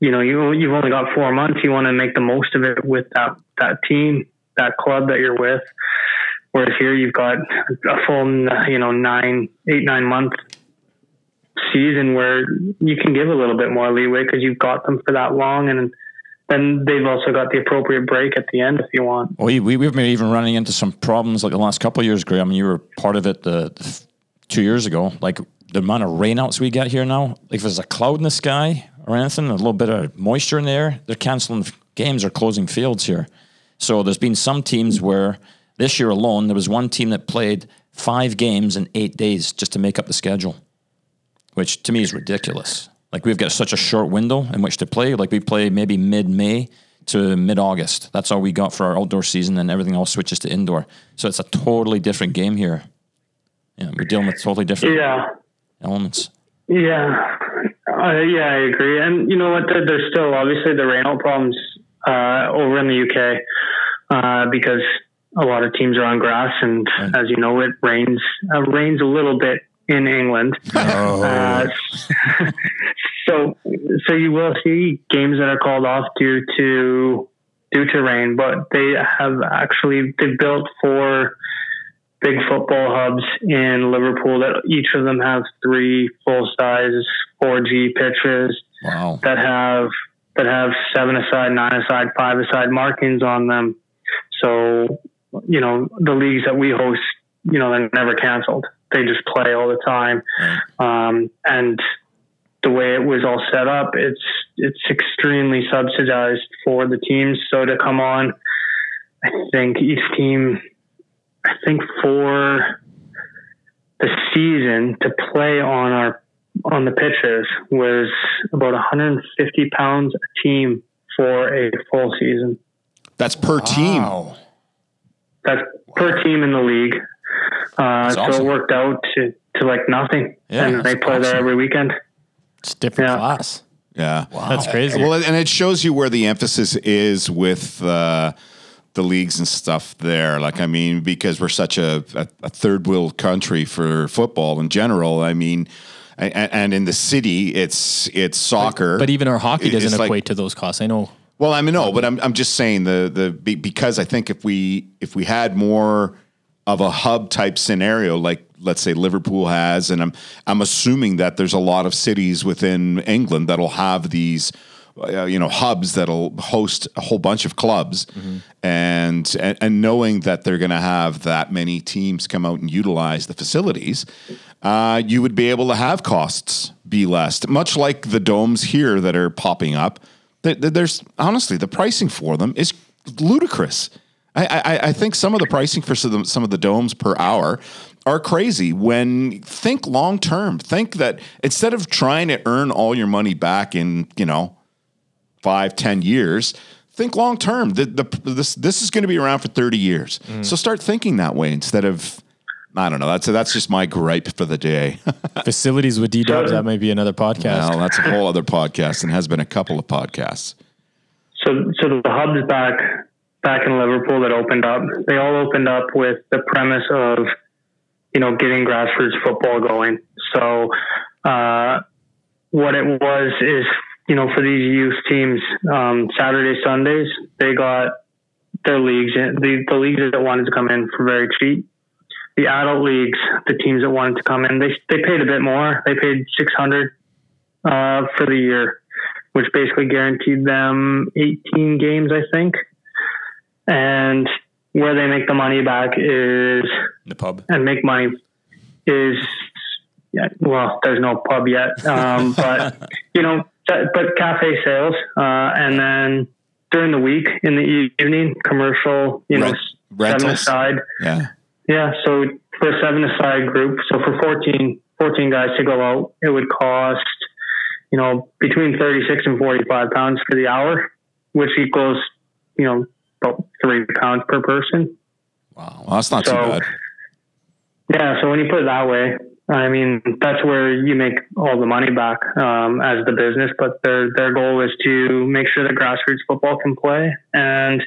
Speaker 5: you know you you've only got four months. You want to make the most of it with that that team, that club that you're with. Whereas here you've got a full, you know, nine, eight, nine month season where you can give a little bit more leeway because you've got them for that long, and then they've also got the appropriate break at the end if you want.
Speaker 6: We, we, we've been even running into some problems like the last couple of years, Graham. You were part of it the, the two years ago. Like the amount of rainouts we get here now, like if there's a cloud in the sky or anything, a little bit of moisture in the air, they're canceling games or closing fields here. So there's been some teams where this year alone, there was one team that played five games in eight days just to make up the schedule, which to me is ridiculous. Like we've got such a short window in which to play. Like we play maybe mid May to mid August. That's all we got for our outdoor season, and everything else switches to indoor. So it's a totally different game here. Yeah, we're dealing with totally different
Speaker 5: Yeah.
Speaker 6: elements.
Speaker 5: Yeah, uh, yeah, I agree. And you know what? There, there's still obviously the rainout problems uh, over in the UK uh, because a lot of teams are on grass, and as you know, it rains uh, rains a little bit in England. Uh, so, so you will see games that are called off due to due to rain, but they have actually they built for big football hubs in Liverpool that each of them have three full size 4G pitches
Speaker 6: Wow.
Speaker 5: that have that have seven aside, nine aside, five aside markings on them. So, you know, the leagues that we host, you know, they're never canceled. They just play all the time. Um, and the way it was all set up, it's it's extremely subsidized for the teams. So to come on, I think each team I think for the season to play on our on the pitches was about 150 pounds a team for a full season.
Speaker 2: That's per team.
Speaker 6: Wow.
Speaker 5: That's per team in the league. Uh, so
Speaker 6: awesome.
Speaker 5: it worked out to, to like nothing,
Speaker 6: Yeah,
Speaker 5: and they
Speaker 6: that's
Speaker 5: play there every weekend.
Speaker 3: It's different
Speaker 5: Yeah.
Speaker 3: class.
Speaker 2: Yeah.
Speaker 3: That's crazy.
Speaker 2: Well, and it shows you where the emphasis is with uh, the leagues and stuff there. Like, I mean, because we're such a, a, a third world country for football in general. I mean, and, and in the city, it's it's soccer.
Speaker 3: but even our hockey doesn't
Speaker 2: it's like-
Speaker 3: equate to those costs. I know.
Speaker 2: Well, I mean, no, but I'm I'm just saying the the because I think if we if we had more of a hub type scenario like let's say Liverpool has, and I'm I'm assuming that there's a lot of cities within England that'll have these uh, you know hubs that'll host a whole bunch of clubs, and, and and knowing that they're going to have that many teams come out and utilize the facilities, uh, you would be able to have costs be less, much like the domes here that are popping up. Th- th- There's honestly the pricing for them is ludicrous. I, I, I think some of the pricing for some of the- some of the domes per hour are crazy. When think long term, think that instead of trying to earn all your money back in you know five, ten years, think long term. The, the, this this is going to be around for thirty years. Mm. So start thinking that way instead of. I don't know. That's that's just my gripe for the day.
Speaker 3: Facilities with D Dubs. That might be another podcast.
Speaker 2: well, that's a whole other podcast and has been a couple of podcasts.
Speaker 5: So, so the hubs back back in Liverpool that opened up, they all opened up with the premise of, you know, getting grassroots football going. So, uh, what it was is, you know, for these youth teams, um, Saturday, Sundays, they got their leagues in, the, the leagues that wanted to come in for very cheap. The adult leagues, the teams that wanted to come in, they, they paid a bit more. They paid 600, uh, for the year which basically guaranteed them 18 games, I think. And where they make the money back is
Speaker 6: The pub.
Speaker 5: and make money is yeah, well, there's no pub yet, um, but you know, but cafe sales, uh, and then during the week in the evening, commercial, you know,
Speaker 2: Rent-
Speaker 5: seven
Speaker 2: rentals?
Speaker 5: aside.
Speaker 2: Yeah.
Speaker 5: Yeah, so for a seven aside group, so for 14, 14 guys to go out, it would cost, you know, between 36 and 45 pounds for the hour, which equals, you know, about three pounds per person.
Speaker 2: Well, that's not too
Speaker 5: So-
Speaker 2: bad.
Speaker 5: Yeah, so when you put it that way, I mean, that's where you make all the money back um, as the business. But their their goal is to make sure that grassroots football can play, and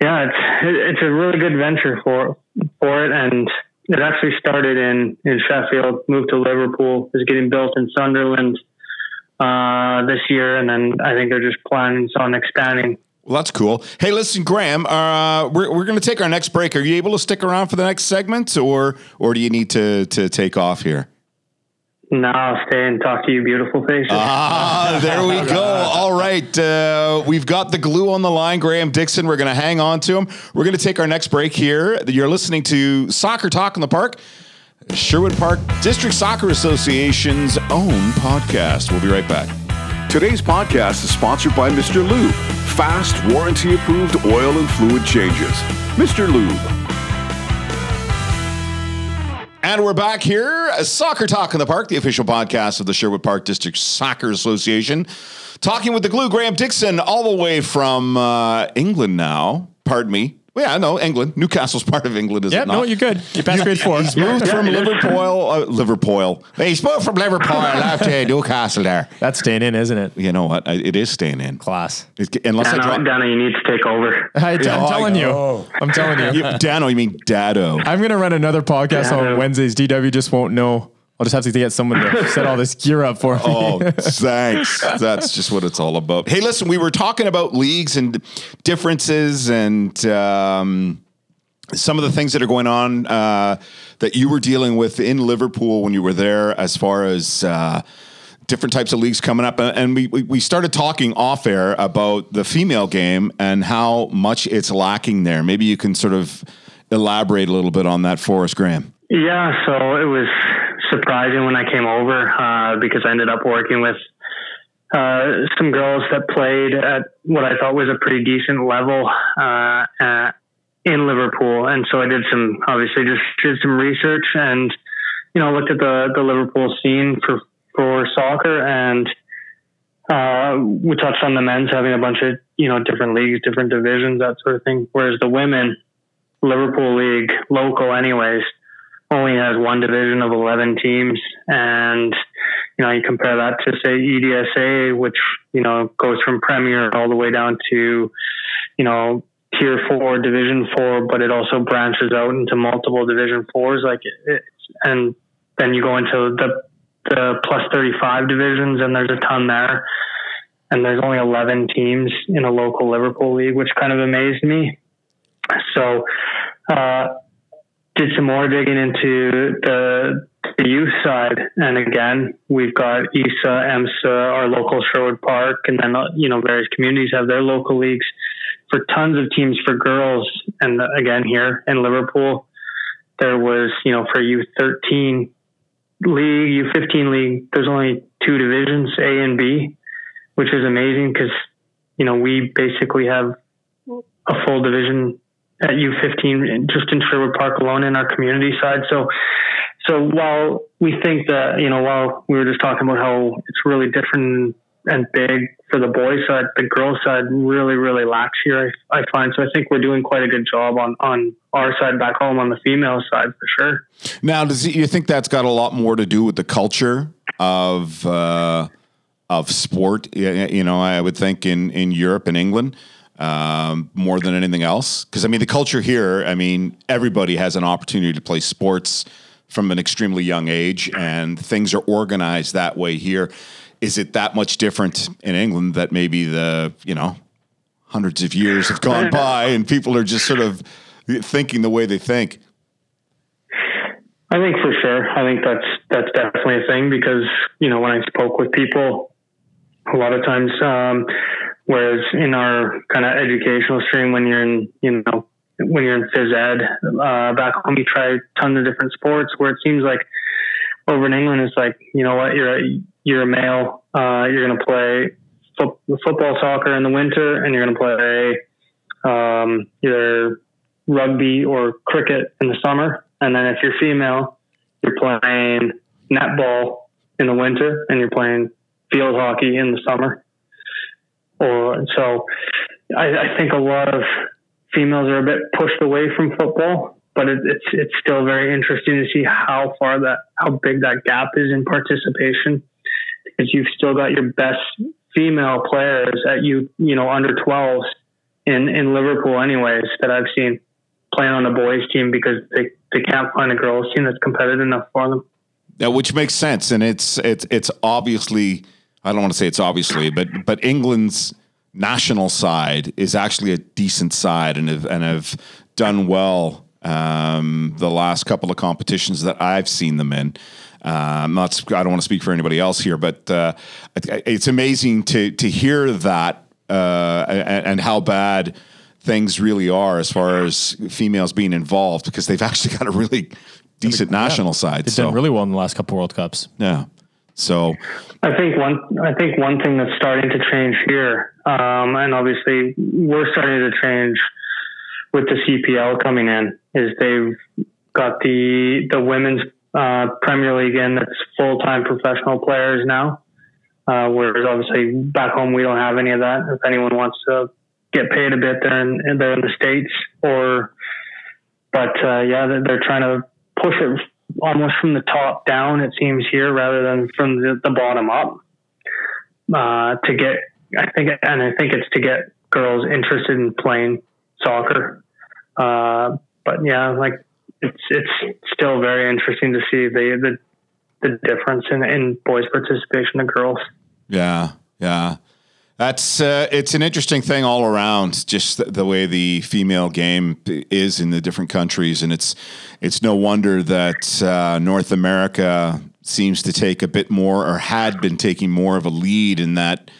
Speaker 5: yeah, it's it- it's a really good venture for for it, and it actually started in in Sheffield, moved to Liverpool, is getting built in Sunderland uh, this year, and then I think they're just planning on expanding
Speaker 2: Well, that's cool. Hey, listen, Graham, uh, we're, we're going to take our next break. Are you able to stick around for the next segment, or or do you need to to take off here?
Speaker 5: Now. I'll stay and talk to you, beautiful faces.
Speaker 2: Ah, there we go. All right, uh, we've got the glue on the line, Graham Dixon. We're going to hang on to him. We're going to take our next break here. You're listening to Soccer Talk in the Park, Sherwood Park District Soccer Association's own podcast. We'll be right back.
Speaker 1: Today's podcast is sponsored by Mr. Lube. Fast, warranty approved oil and fluid changes. Mr. Lube.
Speaker 2: And we're back here, Soccer Talk in the Park, the official podcast of the Sherwood Park District Soccer Association. Talking with the glue, Graham Dixon, all the way from uh, England now. Pardon me. Well, yeah, no, England. Newcastle's part of England, is
Speaker 3: Yeah,
Speaker 2: it not?
Speaker 3: no, you're good. You passed grade four.
Speaker 2: He's moved from. Liverpool. Uh, Liverpool. He's moved from Liverpool out to Newcastle there.
Speaker 3: That's staying in, isn't it?
Speaker 2: You know what? I, it is staying in.
Speaker 3: Class.
Speaker 2: It, unless I
Speaker 5: Dano,
Speaker 2: drop.
Speaker 5: Dano, you need to take over.
Speaker 3: I, am
Speaker 2: Yeah, oh, I
Speaker 3: telling you.
Speaker 2: know.
Speaker 3: I'm telling you.
Speaker 2: You- Dano, you mean Dado.
Speaker 3: I'm gonna run another podcast
Speaker 5: Yeah.
Speaker 3: on Wednesdays. DW just won't know. I'll just have to get someone to set all this gear up for me.
Speaker 2: Oh, thanks. That's just what it's all about. Hey, listen, we were talking about leagues and differences and um, some of the things that are going on uh, that you were dealing with in Liverpool when you were there, as far as. Uh, Different types of leagues coming up, and we, we we started talking off air about the female game and how much it's lacking there. Maybe you can sort of elaborate a little bit on that for us, Graham.
Speaker 5: Yeah, so it was surprising when I came over uh, because I ended up working with uh, some girls that played at what I thought was a pretty decent level uh, uh, in Liverpool, and so I did some obviously just did some research and you know looked at the the Liverpool scene for for soccer and. Uh, we touched on the men's having a bunch of you know different leagues, different divisions, that sort of thing. Whereas the women, Liverpool League, local anyways, only has one division of 11 teams. And, you know, you compare that to, say, EDSA, which, you know, goes from Premier all the way down to, you know, Tier 4, Division 4, but it also branches out into multiple Division 4s. Like, and then you go into the, the plus 35 divisions, and there's a ton there. And there's only 11 teams in a local Liverpool league, which kind of amazed me. So, uh, did some more digging into the, the youth side, and again, we've got ISA, EMSA, our local Sherwood Park, and then uh, you know various communities have their local leagues for tons of teams for girls. And again, here in Liverpool, there was you know for U thirteen league, U fifteen league, there's only two divisions, A and B, which is amazing because you know we basically have a full division at U15 just in Sherwood Park alone in our community side. So, so while we think that, you know, while we were just talking about how it's really different and big for the boys side, the girls side really, really lacks here, I, I find. So I think we're doing quite a good job on, on our side back home on the female side for sure.
Speaker 2: Now, does you think that's got a lot more to do with the culture of, uh, of sport? You know, I would think in, in Europe and England, um, more than anything else. Because I mean, the culture here, I mean, everybody has an opportunity to play sports from an extremely young age, and things are organized that way here. Is it that much different in England that maybe the you know hundreds of years have gone by and people are just sort of thinking the way they think?
Speaker 5: I think for sure. I think that's that's definitely a thing because you know when I spoke with people, a lot of times um, Whereas in our kind of educational stream, when you're in, you know, when you're in phys ed, uh, back home, you try tons of different sports where it seems like over in England, it's like, you know what, you're a, you're a male, uh, you're going to play fo- football, soccer in the winter, and you're going to play, um, either rugby or cricket in the summer. And then if you're female, you're playing netball in the winter and you're playing field hockey in the summer. Or so I, I think a lot of females are a bit pushed away from football, but it, it's it's still very interesting to see how far that how big that gap is in participation because you've still got your best female players at you you know under 12s in in Liverpool anyways that I've seen playing on the boys team because they they can't find a girls team that's competitive enough for them.
Speaker 2: Yeah, which makes sense, and it's it's it's obviously I don't want to say it's obviously, but but England's national side is actually a decent side and have and have done well um, the last couple of competitions that I've seen them in. Uh, not I don't want to speak for anybody else here, but uh, it's amazing to to hear that uh, and, and how bad things really are as far as females being involved because they've actually got a really decent yeah, national side.
Speaker 3: They've so. done really well in the last couple World Cups.
Speaker 2: Yeah. So
Speaker 5: I think one I think one thing that's starting to change here, um, and obviously we're starting to change with the CPL coming in, is they've got the the women's uh, Premier League in that's full time professional players now. Uh, whereas obviously back home we don't have any of that. If anyone wants to get paid a bit, they're in they're in the states or, but uh, yeah, they're, they're trying to push it almost from the top down, it seems here, rather than from the, the bottom up. Uh, to get, I think, and I think it's to get girls interested in playing soccer. Uh, but yeah, like it's it's still very interesting to see the the, the difference in, in boys' participation to girls.
Speaker 2: Yeah, yeah. That's uh, it's an interesting thing all around, just the, the, way the female game is in the different countries, and it's it's no wonder that uh, North America seems to take a bit more, or had been taking more of a lead in that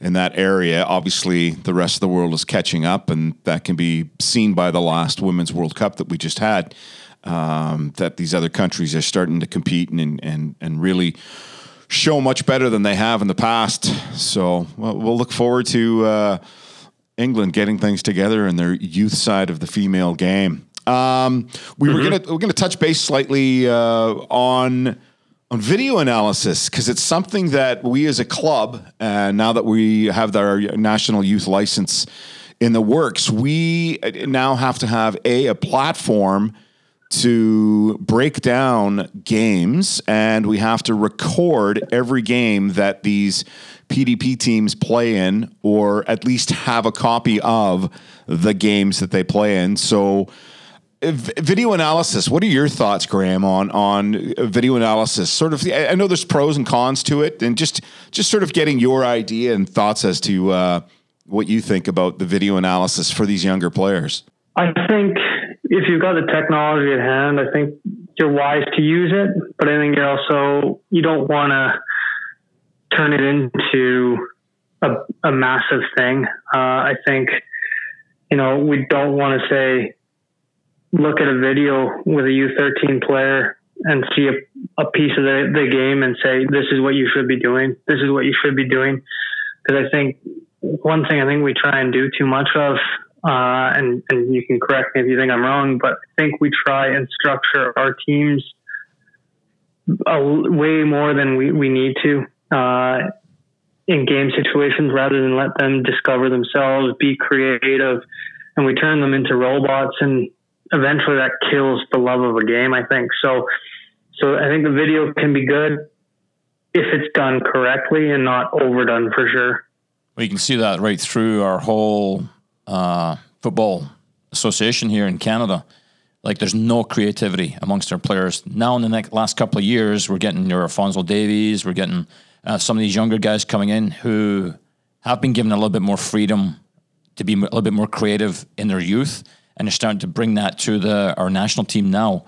Speaker 2: in that area. Obviously, the rest of the world is catching up, and that can be seen by the last Women's World Cup that we just had. Um, that these other countries are starting to compete and and and really show much better than they have in the past. So well, we'll look forward to uh, England getting things together in their youth side of the female game. Um, we mm-hmm. were gonna we're gonna touch base slightly uh, on on video analysis because it's something that we as a club, uh, now that we have our national youth license in the works, we now have to have a a platform to break down games and we have to record every game that these PDP teams play in or at least have a copy of the games that they play in. So video analysis, what are your thoughts Graham on on video analysis? Sort of I know there's pros and cons to it and just just sort of getting your idea and thoughts as to uh, what you think about the video analysis for these younger players.
Speaker 5: I think if you've got the technology at hand, I think you're wise to use it, but I think you're also you don't want to turn it into a, a massive thing. Uh, I think you know we don't want to say look at a video with a U13 player and see a, a piece of the, the game and say this is what you should be doing. This is what you should be doing. Because I think one thing I think we try and do too much of uh, and, and you can correct me if you think I'm wrong, but I think we try and structure our teams a, way more than we, we need to uh, in game situations rather than let them discover themselves, be creative, and we turn them into robots. And eventually that kills the love of a game, I think. So, so I think the video can be good if it's done correctly and not overdone for sure.
Speaker 6: Well, you can see that right through our whole uh, football association here in Canada. Like there's no creativity amongst our players. Now in the next, last couple of years, we're getting your Alfonso Davies, we're getting uh, some of these younger guys coming in who have been given a little bit more freedom to be a little bit more creative in their youth, and they're starting to bring that to the our national team now.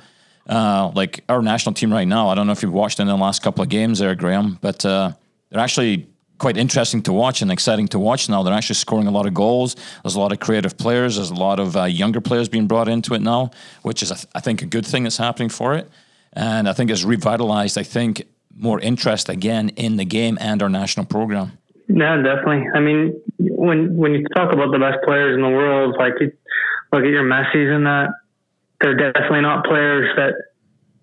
Speaker 6: Uh, like our national team right now, I don't know if you've watched in the last couple of games there, Graham, but uh, they're actually quite interesting to watch and exciting to watch now. They're actually scoring a lot of goals. There's a lot of creative players. There's a lot of uh, younger players being brought into it now, which is, I think, a good thing that's happening for it. And I think it's revitalized, I think, more interest again in the game and our national program.
Speaker 5: Yeah, definitely. I mean, when when you talk about the best players in the world, like you look at your Messi's and that, they're definitely not players that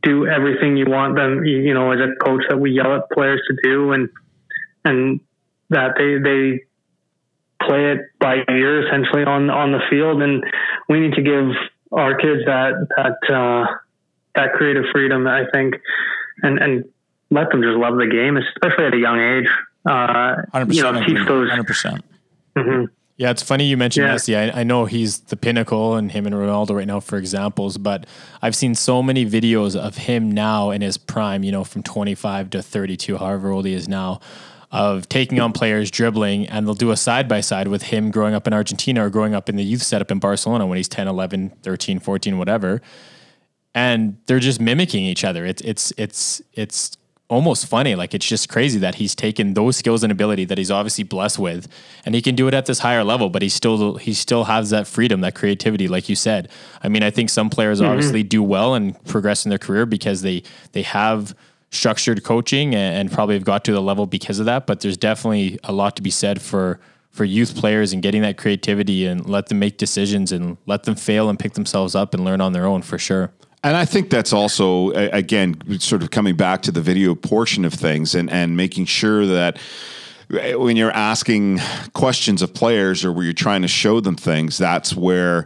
Speaker 5: do everything you want them, you know, as a coach that we yell at players to do. And and that they they play it by ear essentially on on the field, and we need to give our kids that that uh, that creative freedom. I think, and and let them just love the game, especially at a young age. Uh, 100% you know, teach those. 100%.
Speaker 6: percent
Speaker 3: mm-hmm. Yeah, it's funny you mentioned yeah. Messi. I, I, know he's the pinnacle and him and Ronaldo right now for examples, but I've seen so many videos of him now in his prime, you know, from 25 to 32, however old he is now, of taking on players dribbling and they'll do a side by side with him growing up in Argentina or growing up in the youth setup in Barcelona when he's 10, 11, 13, 14, whatever. And they're just mimicking each other. It's it's it's it's almost funny. Like it's just crazy that he's taken those skills and ability that he's obviously blessed with, and he can do it at this higher level. But he still he still has that freedom, that creativity, like you said. I mean, I think some players mm-hmm. obviously do well and progress in their career because they they have structured coaching and, and probably have got to the level because of that. But there's definitely a lot to be said for for youth players and getting that creativity and let them make decisions and let them fail and pick themselves up and learn on their own for sure.
Speaker 2: And I think that's also again sort of coming back to the video portion of things and and making sure that when you're asking questions of players or where you're trying to show them things, that's where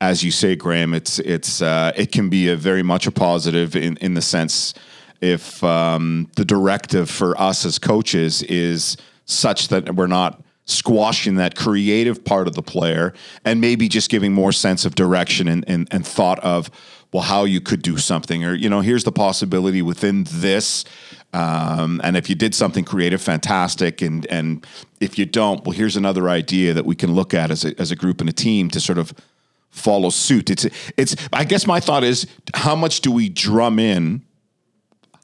Speaker 2: as you say, Graham, it's it's uh, it can be a very much a positive in in the sense if um, the directive for us as coaches is such that we're not squashing that creative part of the player and maybe just giving more sense of direction and, and, and thought of well how you could do something or you know here's the possibility within this um, and if you did something creative fantastic. And and if you don't well here's another idea that we can look at as a, as a group and a team to sort of follow suit. It's it's i guess my thought is how much do we drum in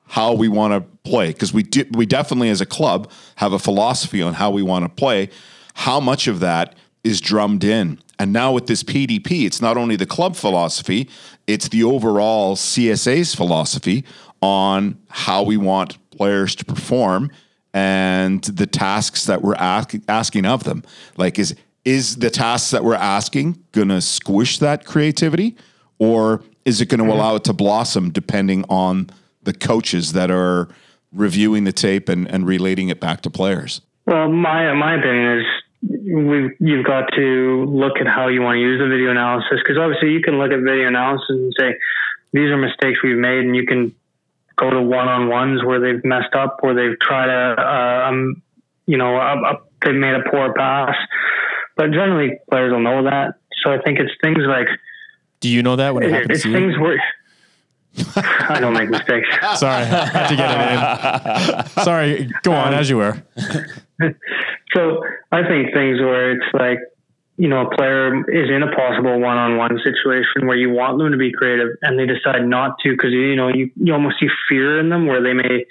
Speaker 2: how we want to play because we di- we definitely as a club have a philosophy on how we want to play. How much of that is drummed in? And now with this PDP, it's not only the club philosophy, it's the overall CSA's philosophy on how we want players to perform and the tasks that we're ask, asking of them. Like is is the tasks that we're asking going to squish that creativity or is it going to mm-hmm. allow it to blossom depending on the coaches that are reviewing the tape and, and relating it back to players?
Speaker 5: Well, my my opinion is we you've got to look at how you want to use the video analysis because obviously you can look at video analysis and say these are mistakes we've made, and you can go to one on ones where they've messed up, where they've tried a, uh, um, you know, a, a, they've made a poor pass. But generally, players will know that. So I think it's things like.
Speaker 3: Do you know that when it, it happens?
Speaker 5: It's things where I don't make mistakes.
Speaker 3: Sorry, had to get it in. Sorry, go on um, as you were.
Speaker 5: so I think things where it's like you know, a player is in a possible one-on-one situation where you want them to be creative and they decide not to because you know you, you almost see fear in them where they may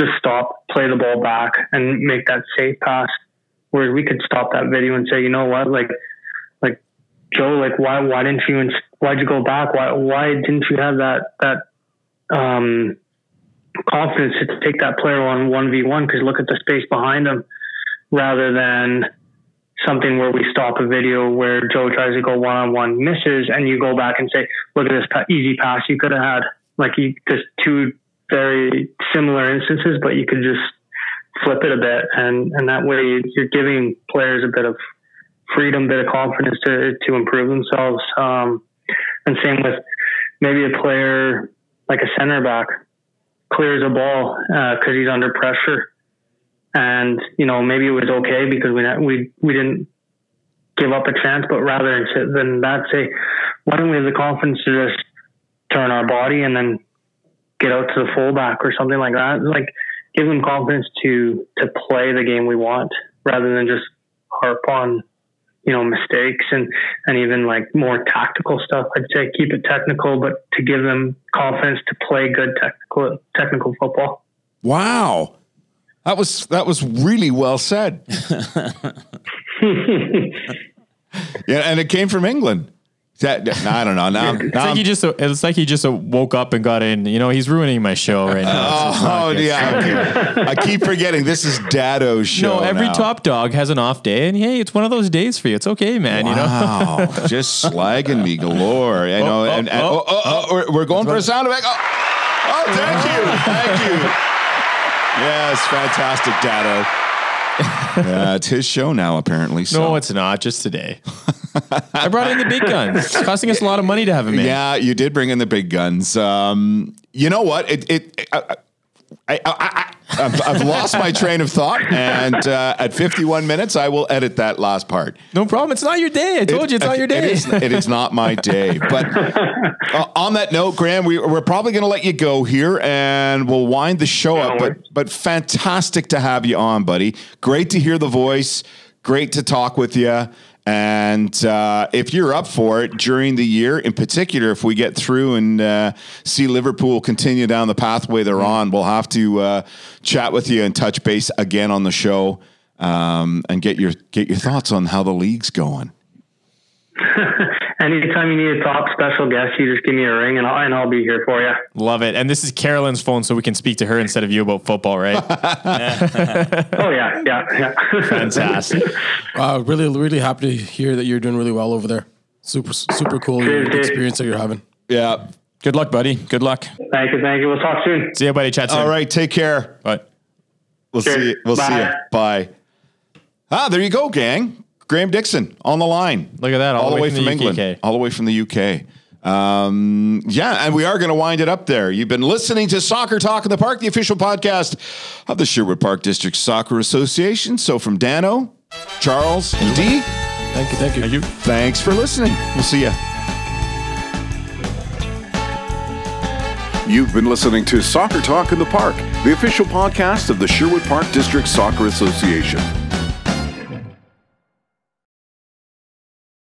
Speaker 5: just stop, play the ball back, and make that safe pass. Whereas we could stop that video and say, you know what, like, like Joe, like why why didn't you why'd you go back? Why why didn't you have that that um, confidence to take that player on one v one? Because look at the space behind him, rather than something where we stop a video where Joe tries to go one on one, misses, and you go back and say, "Look at this pa- easy pass you could have had." Like you, just two very similar instances, but you could just flip it a bit, and and that way you're giving players a bit of freedom, bit of confidence to to improve themselves. Um, and same with maybe a player like a center back clears a ball because uh, he's under pressure and you know maybe it was okay because we we we didn't give up a chance, but rather than that, say why don't we have the confidence to just turn our body and then get out to the fullback or something like that, like give them confidence to to play the game we want rather than just harp on you know mistakes and and even like more tactical stuff i'd say keep it technical but to give them confidence to play good technical technical football
Speaker 2: wow that was that was really well said. yeah, and it came from England. That, I don't know. Now,
Speaker 3: it's
Speaker 2: now
Speaker 3: like he just it's like he just woke up and got in. You know, he's ruining my show right now.
Speaker 2: oh, yeah. I keep forgetting this is Dado's show.
Speaker 3: No, every
Speaker 2: now.
Speaker 3: top dog has an off day, and hey, it's one of those days for you. It's okay, man.
Speaker 2: Wow, you know, just slagging me galore. I know,
Speaker 3: oh,
Speaker 2: and, and oh, oh, oh, oh we're going for a sound effect. Oh, oh thank you, thank you. Yes, fantastic, Dado. Yeah, it's his show now, apparently. So.
Speaker 3: No, it's not. Just today. I brought in the big guns. It's costing us a lot of money to have him in.
Speaker 2: Yeah, you did bring in the big guns. Um, you know what? It, it, uh, uh, I, I, I, have lost my train of thought, and uh, at 51 minutes, I will edit that last part.
Speaker 3: No problem. It's not your day. I told it, you it's not your day.
Speaker 2: It is, it is not my day. But uh, on that note, Graham, we, are probably going to let you go here, and we'll wind the show up. But but fantastic to have you on, buddy. Great to hear the voice. Great to talk with you. And uh, if you're up for it during the year, in particular, if we get through and uh, see Liverpool continue down the pathway they're on, we'll have to uh, chat with you and touch base again on the show um, and get your get your thoughts on how the league's going.
Speaker 5: Anytime you need a top special guest, you just give me a ring and I'll, and I'll be here for you.
Speaker 3: Love it. And this is Carolyn's phone, so we can speak to her instead of you about football, right?
Speaker 5: oh, yeah. Yeah. Yeah.
Speaker 3: Fantastic.
Speaker 4: Wow. Really, really happy to hear that you're doing really well over there. Super, super cool experience that you're having.
Speaker 2: Yeah.
Speaker 3: Good luck, buddy. Good luck.
Speaker 5: Thank you. Thank you. We'll talk soon.
Speaker 3: See you, buddy. Chat soon.
Speaker 2: All right. Take care.
Speaker 3: Bye.
Speaker 2: We'll Cheers. see you. We'll Bye. see you. Bye. Ah, there you go, gang. Graham Dixon on the line.
Speaker 3: Look at that, all, all the way, way from, from England, UK.
Speaker 2: all the way from the UK. Um, yeah, and we are going to wind it up there. You've been listening to Soccer Talk in the Park, the official podcast of the Sherwood Park District Soccer Association. So from Dano, Charles, and
Speaker 4: Dee, thank you, thank you,
Speaker 2: thank you. Thanks for listening. We'll see you.
Speaker 1: You've been listening to Soccer Talk in the Park, the official podcast of the Sherwood Park District Soccer Association.